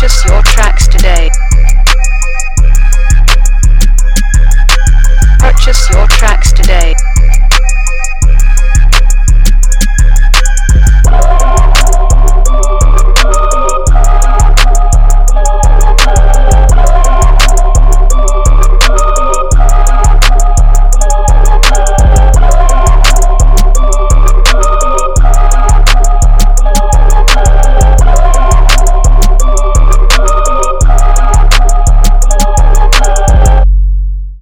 purchase your tracks today. Purchase your tracks